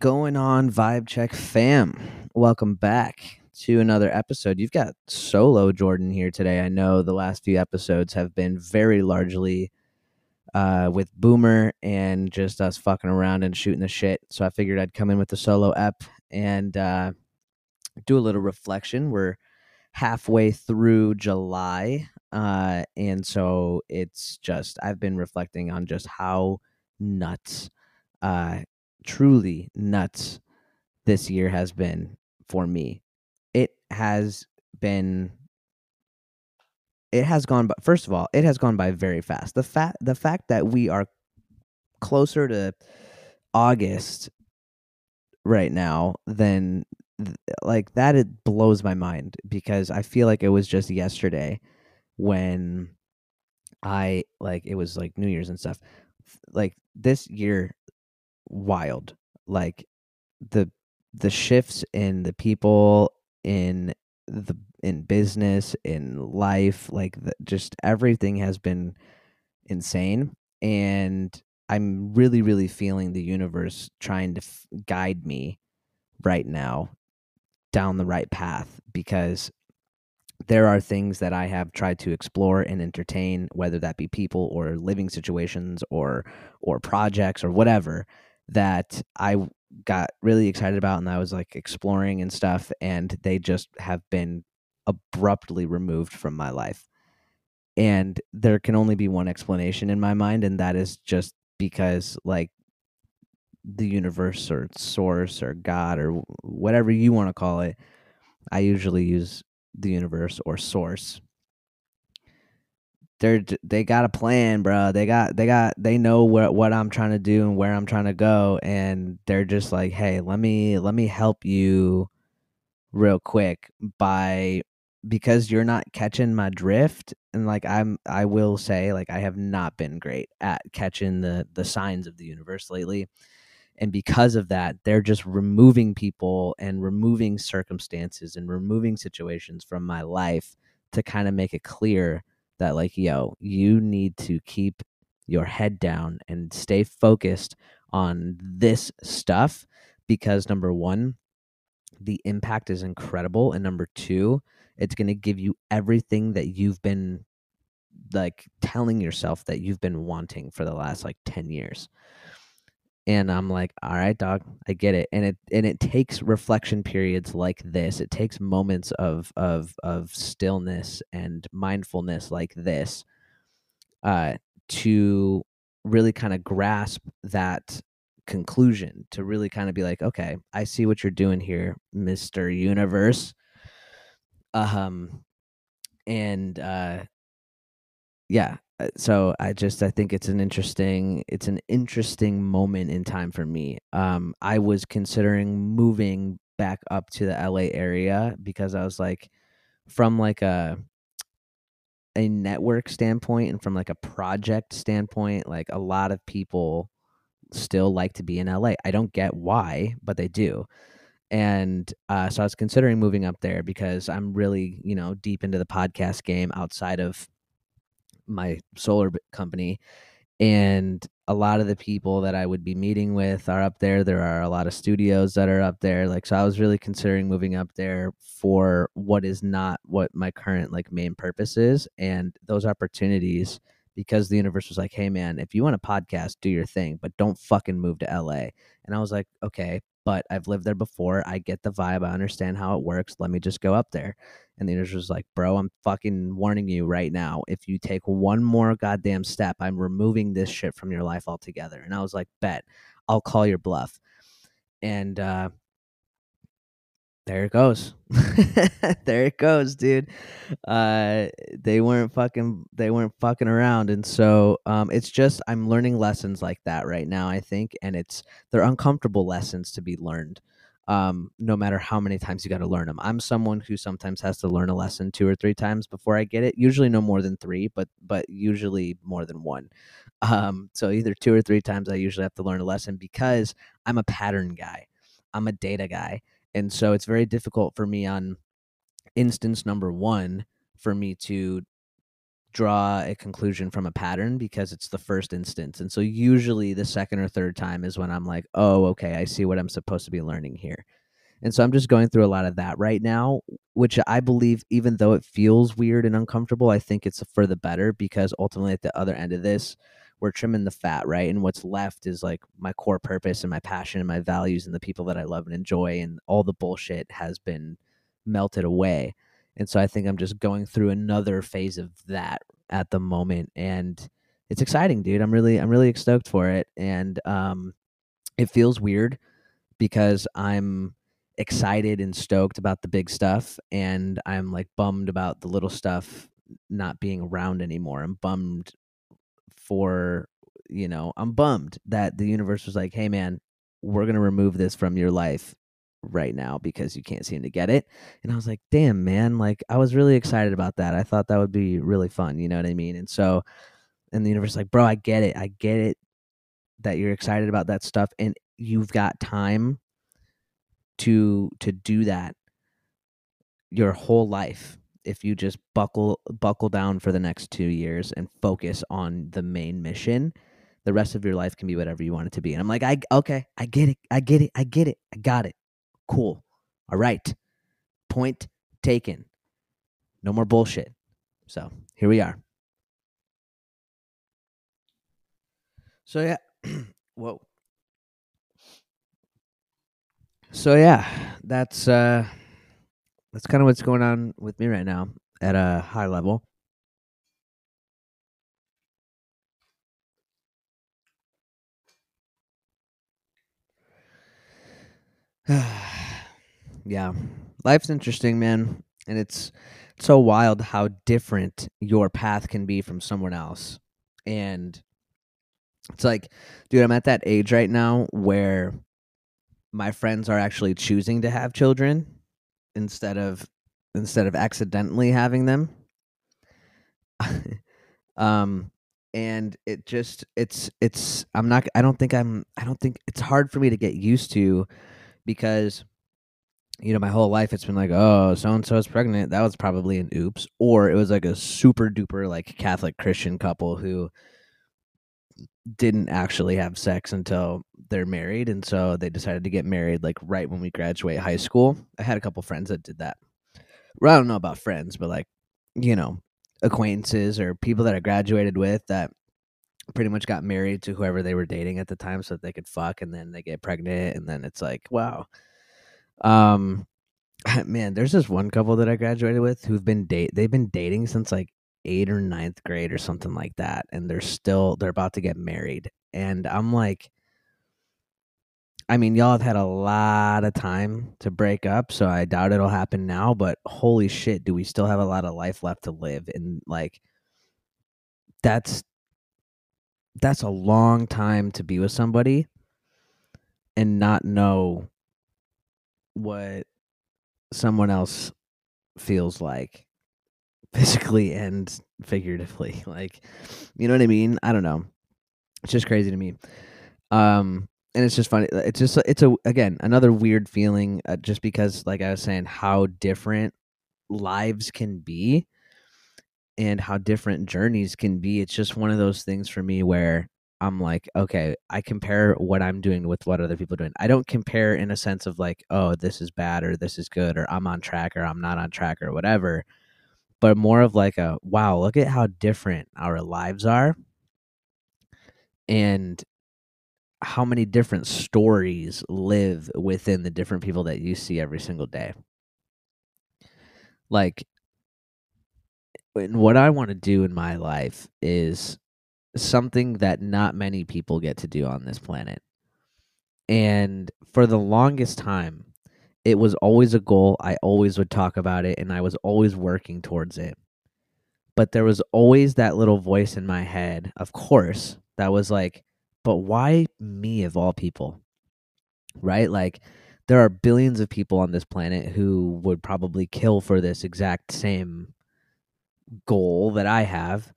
going on, Vibe Check fam? Welcome back to another episode. You've got solo Jordan here today. I know the last few episodes have been very largely uh, with Boomer and just us fucking around and shooting the shit. So I figured I'd come in with the solo ep and uh, do a little reflection. We're halfway through July. Uh, and so it's just, I've been reflecting on just how nuts, uh, truly nuts this year has been for me. It has been it has gone by first of all, it has gone by very fast. The fact the fact that we are closer to August right now than like that it blows my mind because I feel like it was just yesterday when I like it was like New Year's and stuff. Like this year wild. Like the the shifts in the people in the in business in life like the, just everything has been insane and i'm really really feeling the universe trying to f- guide me right now down the right path because there are things that I have tried to explore and entertain, whether that be people or living situations or or projects or whatever that I got really excited about and I was like exploring and stuff and they just have been abruptly removed from my life. And there can only be one explanation in my mind and that is just because like the universe or source or god or whatever you want to call it I usually use the universe or source they're they got a plan bro they got they got they know what what i'm trying to do and where i'm trying to go. And they're just like hey let me let me help you real quick by because you're not catching my drift. And like i'm i will say like i have not been great at catching the the signs of the universe lately. And because of that they're just removing people and removing circumstances and removing situations from my life to kind of make it clear that like yo you need to keep your head down and stay focused on this stuff because number 1 the impact is incredible and number 2 it's going to give you everything that you've been like telling yourself that you've been wanting for the last like 10 years and i'm like all right dog i get it. And it and it takes reflection periods like this. It takes moments of of of stillness and mindfulness like this uh to really kind of grasp that conclusion to really kind of be like okay i see what you're doing here mr universe. Um and uh yeah so i just i think it's an interesting it's an interesting moment in time for me. Um i was considering moving back up to the la area because i was like from like a a network standpoint and from like a project standpoint like a lot of people still like to be in la i don't get why but they do. And uh, so i was considering moving up there because i'm really you know deep into the podcast game outside of my solar company and a lot of the people that I would be meeting with are up there. There are a lot of studios that are up there. Like, so I was really considering moving up there for what is not what my current like main purpose is. And those opportunities, because the universe was like, hey, man, if you want a podcast, do your thing, but don't fucking move to LA. And I was like, okay, but I've lived there before. I get the vibe. I understand how it works. Let me just go up there. And the universe was like, bro, I'm fucking warning you right now. If you take one more goddamn step, I'm removing this shit from your life altogether. And I was like, bet, I'll call your bluff. And uh, there it goes. there it goes, dude. Uh, they weren't fucking they weren't fucking around. And so um, it's just I'm learning lessons like that right now, I think, and it's they're uncomfortable lessons to be learned um, no matter how many times you got to learn them. I'm someone who sometimes has to learn a lesson two or three times before I get it. Usually no more than three, but but usually more than one. Um, so either two or three times I usually have to learn a lesson because I'm a pattern guy. I'm a data guy, and so it's very difficult for me on instance number one for me to draw a conclusion from a pattern because it's the first instance. And so usually the second or third time is when I'm like, oh, okay, I see what I'm supposed to be learning here. And so I'm just going through a lot of that right now, which I believe, even though it feels weird and uncomfortable, I think it's for the better because ultimately at the other end of this, we're trimming the fat, right? And what's left is like my core purpose and my passion and my values and the people that I love and enjoy. And all the bullshit has been melted away. And so I think I'm just going through another phase of that at the moment. And it's exciting, dude. I'm really, I'm really stoked for it. And um, it feels weird because I'm excited and stoked about the big stuff and i'm like bummed about the little stuff not being around anymore i'm bummed for you know i'm bummed that the universe was like hey man we're going to remove this from your life right now because you can't seem to get it. And i was like damn man like i was really excited about that. I thought that would be really fun you know what i mean? And so and the universe like bro i get it. I get it that you're excited about that stuff and you've got time to to do that your whole life if you just buckle buckle down for the next 2 years and focus on the main mission the rest of your life can be whatever you want it to be. And i'm like i okay i get it i get it i get it i got it. Cool. All right. Point taken. No more bullshit. So here we are. So yeah whoa. So yeah, that's uh that's kind of what's going on with me right now at a high level. yeah. Life's interesting, man, and it's so wild how different your path can be from someone else. And it's like, dude, I'm at that age right now where my friends are actually choosing to have children instead of instead of accidentally having them. Um and it just it's it's i'm not i don't think i'm i don't think it's hard for me to get used to because you know my whole life it's been like oh so and so is pregnant. That was probably an oops. Or it was like a super duper like catholic christian couple who didn't actually have sex until they're married and so they decided to get married like right when we graduate high school. I had a couple friends that did that. Well, i don't know about friends but like you know acquaintances or people that i graduated with that pretty much got married to whoever they were dating at the time so that they could fuck and then they get pregnant and then it's like wow. Um man there's this one couple that i graduated with who've been date they've been dating since like eighth or ninth grade or something like that and they're still they're about to get married and i'm like i mean y'all have had a lot of time to break up so i doubt it'll happen now but holy shit do we still have a lot of life left to live and like that's that's a long time to be with somebody and not know what someone else feels like physically and figuratively. Like, you know what I mean? I don't know. It's just crazy to me. Um, and it's just funny. It's just it's a again another weird feeling, uh, just because, like I was saying, how different lives can be, and how different journeys can be. It's just one of those things for me where I'm like, okay, I compare what I'm doing with what other people are doing. I don't compare in a sense of like, oh, this is bad or this is good or I'm on track or I'm not on track or whatever but more of like a wow, look at how different our lives are and how many different stories live within the different people that you see every single day. Like, what I want to do in my life is something that not many people get to do on this planet. And for the longest time, it was always a goal. I always would talk about it and I was always working towards it. But there was always that little voice in my head, of course, that was like, but why me of all people? Right? Like, there are billions of people on this planet who would probably kill for this exact same goal that I have.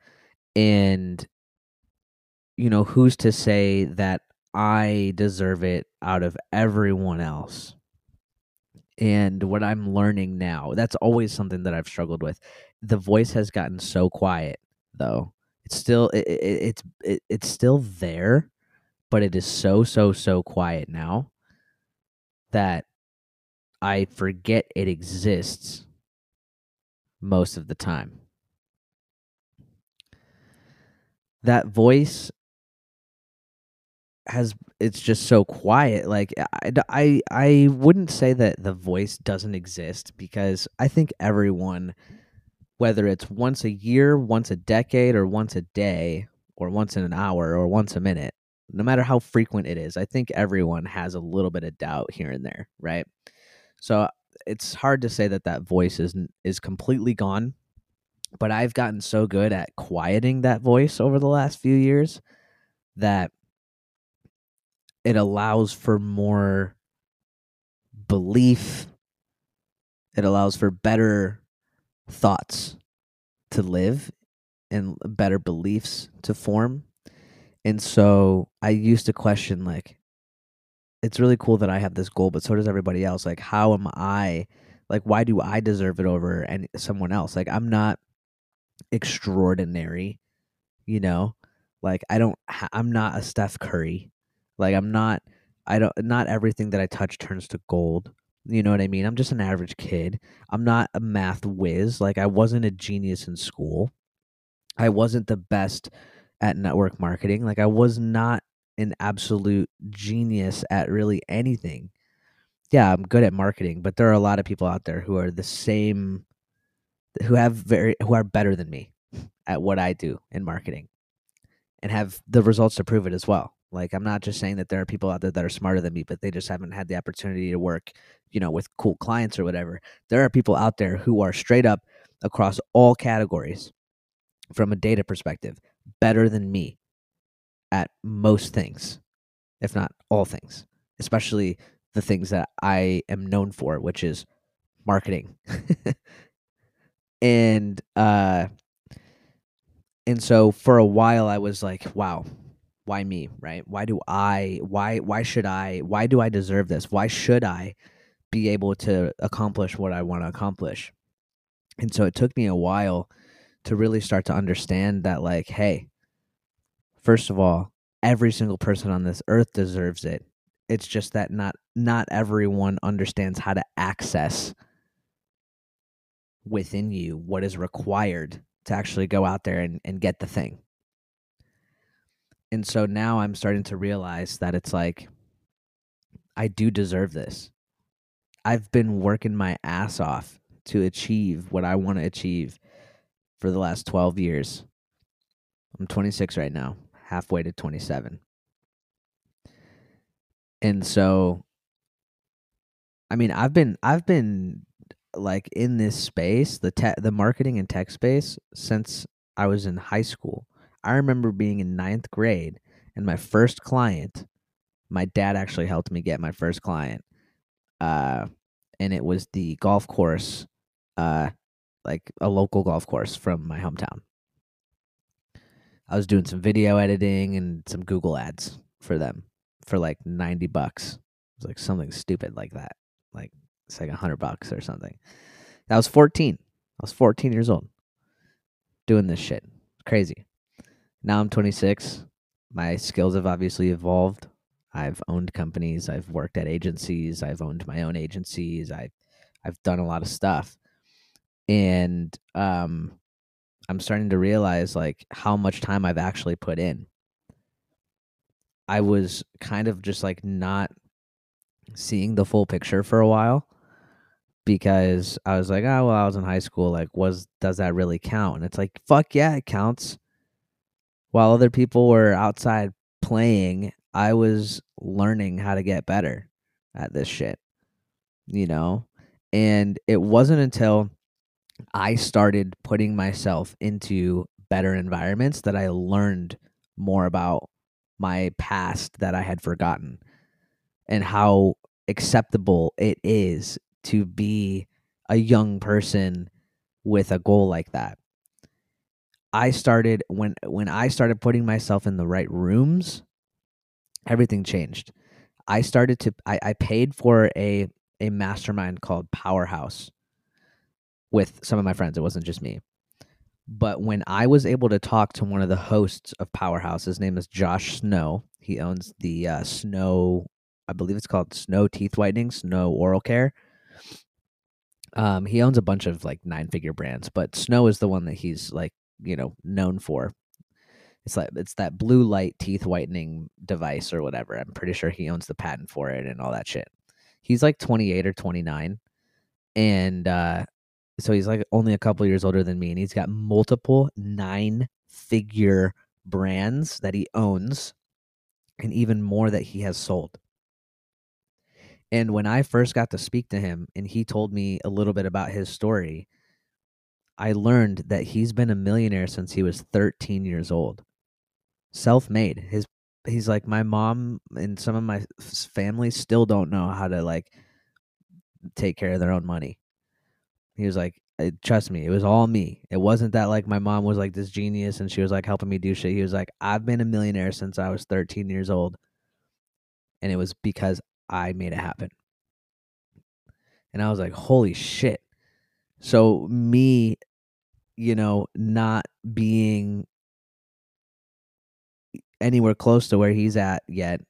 And, you know, who's to say that I deserve it out of everyone else? And what I'm learning now. That's always something that I've struggled with. The voice has gotten so quiet though. It's still it, it, it's it, it's still there, but it is so so so quiet now that I forget it exists most of the time. That voice has it's just so quiet like I, I i wouldn't say that the voice doesn't exist because i think everyone whether it's once a year once a decade or once a day or once in an hour or once a minute no matter how frequent it is i think everyone has a little bit of doubt here and there right? So it's hard to say that that voice is is completely gone but i've gotten so good at quieting that voice over the last few years that it allows for more belief. It allows for better thoughts to live and better beliefs to form. And so i used to question like it's really cool that i have this goal but so does everybody else. Like how am i like why do i deserve it over and someone else? Like i'm not extraordinary you know? Like i don't i'm not a steph curry like I'm not I don't not everything that I touch turns to gold. You know what I mean? I'm just an average kid. I'm not a math whiz. Like I wasn't a genius in school. I wasn't the best at network marketing. Like I was not an absolute genius at really anything. Yeah, I'm good at marketing, but there are a lot of people out there who are the same who have very who are better than me at what I do in marketing and have the results to prove it as well. Like I'm not just saying that there are people out there that are smarter than me, but they just haven't had the opportunity to work, you know, with cool clients or whatever. There are people out there who are straight up across all categories from a data perspective better than me at most things, if not all things, especially the things that I am known for, which is marketing. and uh and so for a while I was like, wow, why me right? Why do i why why should i why do i deserve this? Why should i be able to accomplish what i want to accomplish? And so it took me a while to really start to understand that like hey first of all every single person on this earth deserves it. It's just that not not everyone understands how to access within you what is required to actually go out there and, and get the thing and so now I'm starting to realize that it's like, I do deserve this. I've been working my ass off to achieve what I want to achieve for the last 12 years. I'm 26 right now, halfway to 27. And so I mean, I've been I've been like in this space, the the marketing and tech space since I was in high school. I remember being in ninth grade and my first client, my dad actually helped me get my first client. Uh, and it was the golf course, uh, like a local golf course from my hometown. I was doing some video editing and some Google ads for them for like 90 bucks. It was like something stupid like that. Like it's like a hundred bucks or something. I was 14. I was 14 years old doing this shit. Crazy. Now I'm 26. My skills have obviously evolved. I've owned companies, I've worked at agencies, I've owned my own agencies, I I've done a lot of stuff. And um I'm starting to realize like how much time I've actually put in. I was kind of just like not seeing the full picture for a while because I was like, oh well, I was in high school. Like, was does that really count? And it's like, fuck yeah, it counts while other people were outside playing, I was learning how to get better at this shit, you know? And it wasn't until I started putting myself into better environments that I learned more about my past that I had forgotten and how acceptable it is to be a young person with a goal like that. I started when when I started putting myself in the right rooms, everything changed. I started to I, I paid for a a mastermind called Powerhouse with some of my friends. It wasn't just me. But when I was able to talk to one of the hosts of Powerhouse, his name is Josh Snow. He owns the uh, Snow, I believe it's called Snow Teeth Whitening, Snow Oral Care. Um, he owns a bunch of like nine figure brands, but Snow is the one that he's like, you know, known for. It's like it's that blue light teeth whitening device or whatever. I'm pretty sure he owns the patent for it and all that shit. He's like 28 or 29 and uh so he's like only a couple years older than me and he's got multiple nine figure brands that he owns and even more that he has sold and when i first got to speak to him and he told me a little bit about his story i learned that he's been a millionaire since he was 13 years old self-made his he's like my mom and some of my family still don't know how to like take care of their own money he was like, uh, trust me, it was all me. It wasn't that like my mom was like this genius and she was like helping me do shit. He was like, I've been a millionaire since I was 13 years old. And it was because I made it happen. And I was like, holy shit. So, me, you know, not being anywhere close to where he's at yet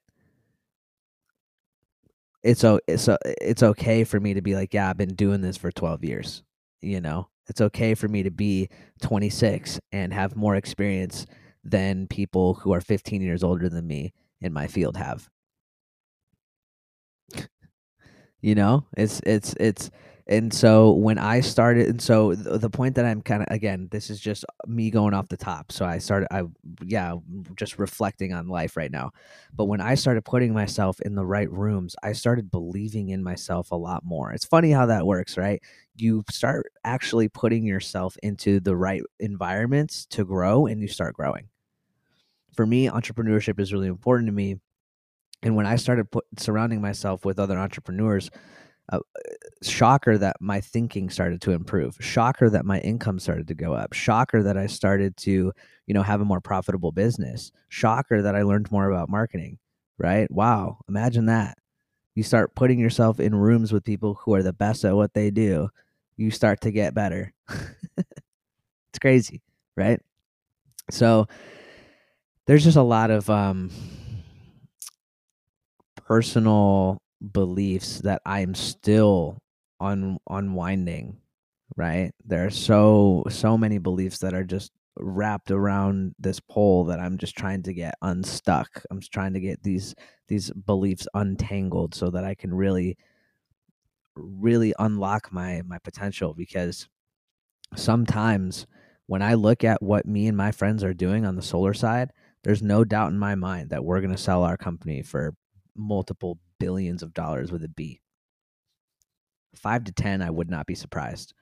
it's o it's it's okay for me to be like, yeah, I've been doing this for 12 years. You know, it's okay for me to be 26 and have more experience than people who are 15 years older than me in my field have. you know, it's it's it's and so when I started, and so the, point that I'm kind of again, this is just me going off the top. So I started, I yeah, just reflecting on life right now. But when I started putting myself in the right rooms, I started believing in myself a lot more. It's funny how that works, right? You start actually putting yourself into the right environments to grow, and you start growing. For me, entrepreneurship is really important to me. And when I started put, surrounding myself with other entrepreneurs, uh, shocker that my thinking started to improve shocker that my income started to go up shocker that i started to you know have a more profitable business shocker that i learned more about marketing right? Wow imagine that. You start putting yourself in rooms with people who are the best at what they do you start to get better. It's crazy right? So there's just a lot of um personal beliefs that I'm still un- unwinding, right? There are so so many beliefs that are just wrapped around this pole that I'm just trying to get unstuck. I'm trying to get these these beliefs untangled so that I can really really unlock my my potential because sometimes when I look at what me and my friends are doing on the solar side, there's no doubt in my mind that we're going to sell our company for multiple billions of dollars with a B. Five to 10, I would not be surprised.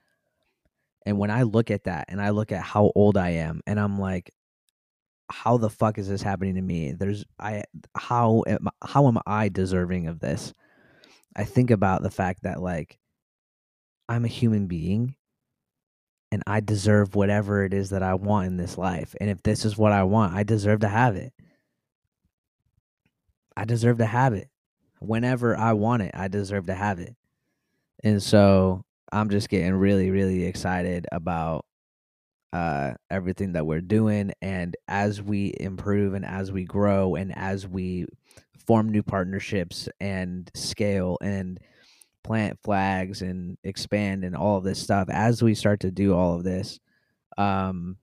And when I look at that and I look at how old I am, and I'm like, how the fuck is this happening to me? There's I how am, how am I deserving of this? I think about the fact that like I'm a human being and I deserve whatever it is that I want in this life. And if this is what I want, I deserve to have it. I deserve to have it whenever I want it, I deserve to have it. And so I'm just getting really, really excited about uh, everything that we're doing. And as we improve and as we grow and as we form new partnerships and scale and plant flags and expand and all this stuff, as we start to do all of this, um,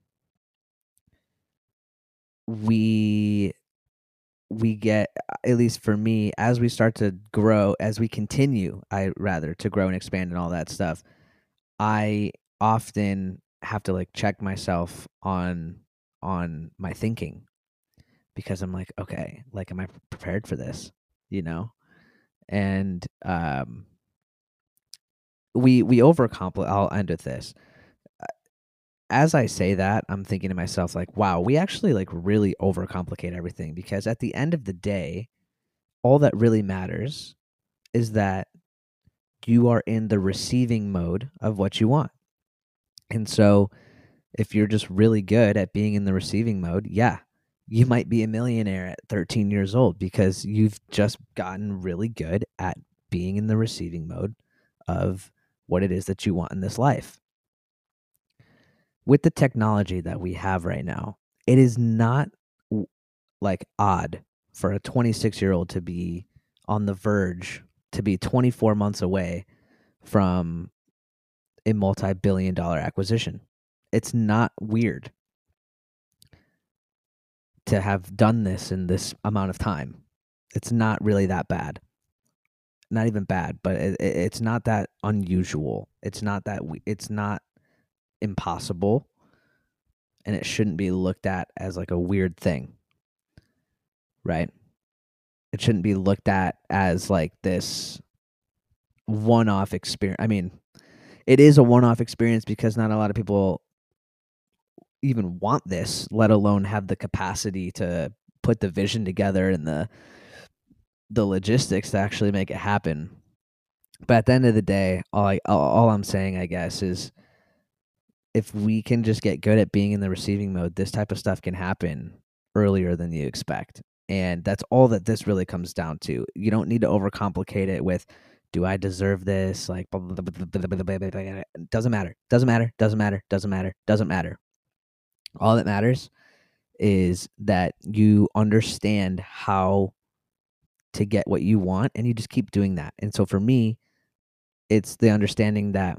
we we get at least for me as we start to grow as we continue i rather to grow and expand and all that stuff i often have to like check myself on on my thinking because i'm like okay like am i prepared for this? You know? And um we we overcomplicate i'll end with this as I say that, I'm thinking to myself, like, wow, we actually like really overcomplicate everything because at the end of the day, all that really matters is that you are in the receiving mode of what you want. And so if you're just really good at being in the receiving mode, yeah, you might be a millionaire at 13 years old because you've just gotten really good at being in the receiving mode of what it is that you want in this life with the technology that we have right now, it is not like odd for a 26 year old to be on the verge to be 24 months away from a multi billion dollar acquisition. It's not weird to have done this in this amount of time. It's not really that bad. Not even bad, but it, it, it's not that unusual. It's not that we, it's not impossible and it shouldn't be looked at as like a weird thing. Right? It shouldn't be looked at as like this one-off experience. I mean, it is a one-off experience because not a lot of people even want this, let alone have the capacity to put the vision together and the the logistics to actually make it happen. But at the end of the day, all I, all I'm saying, I guess, is if we can just get good at being in the receiving mode, this type of stuff can happen earlier than you expect. And that's all that this really comes down to. You don't need to overcomplicate it with do I deserve this? Like blah, blah, blah, doesn't matter. Doesn't matter. Doesn't matter. Doesn't matter. Doesn't matter. All that matters is that you understand how to get what you want and you just keep doing that. And so for me, it's the understanding that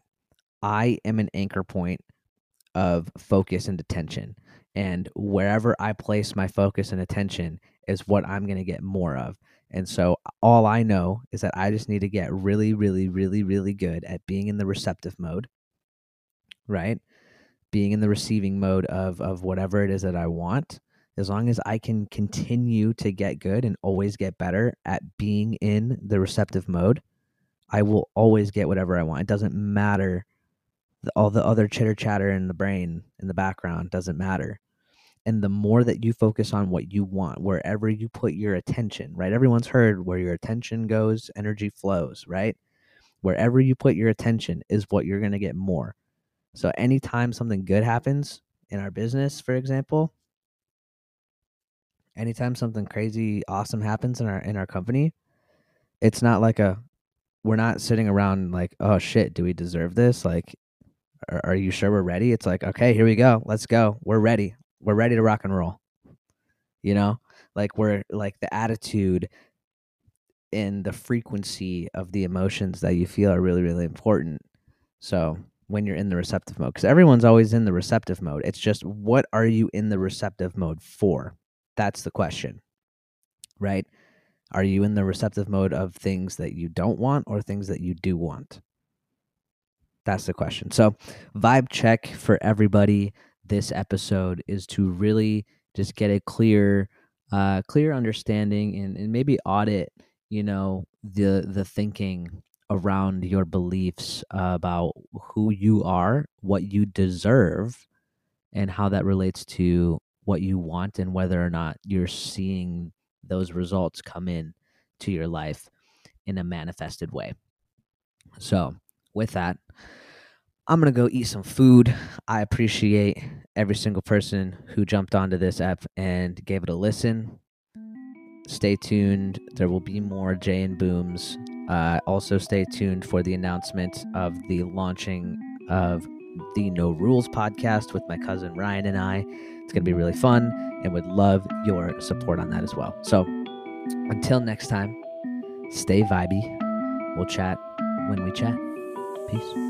I am an anchor point of focus and attention. And wherever I place my focus and attention is what I'm going to get more of. And so all I know is that I just need to get really, really, really, really good at being in the receptive mode, right? Being in the receiving mode of of whatever it is that I want. As long as I can continue to get good and always get better at being in the receptive mode, I will always get whatever I want. It doesn't matter all the other chitter chatter in the brain in the background doesn't matter. And the more that you focus on what you want wherever you put your attention right? Everyone's heard where your attention goes energy flows right? Wherever you put your attention is what you're going to get more. So anytime something good happens in our business for example anytime something crazy awesome happens in our in our company it's not like a we're not sitting around like oh shit do we deserve this? Like are, are you sure we're ready? It's like okay here we go. Let's go. We're ready. We're ready to rock and roll. You know? Like we're like the attitude and the frequency of the emotions that you feel are really really important. So when you're in the receptive mode because everyone's always in the receptive mode. It's just what are you in the receptive mode for? That's the question. Right? Are you in the receptive mode of things that you don't want or things that you do want that's the question. So vibe check for everybody this episode is to really just get a clear uh, clear understanding and, and maybe audit you know the the thinking around your beliefs about who you are what you deserve and how that relates to what you want and whether or not you're seeing those results come in to your life in a manifested way. So with that I'm gonna go eat some food. I appreciate every single person who jumped onto this app and gave it a listen. Stay tuned. There will be more Jay and Booms. Uh, also, stay tuned for the announcement of the launching of the No Rules podcast with my cousin Ryan and I. It's going to be really fun and would love your support on that as well. So, until next time, stay vibey. We'll chat when we chat. Peace.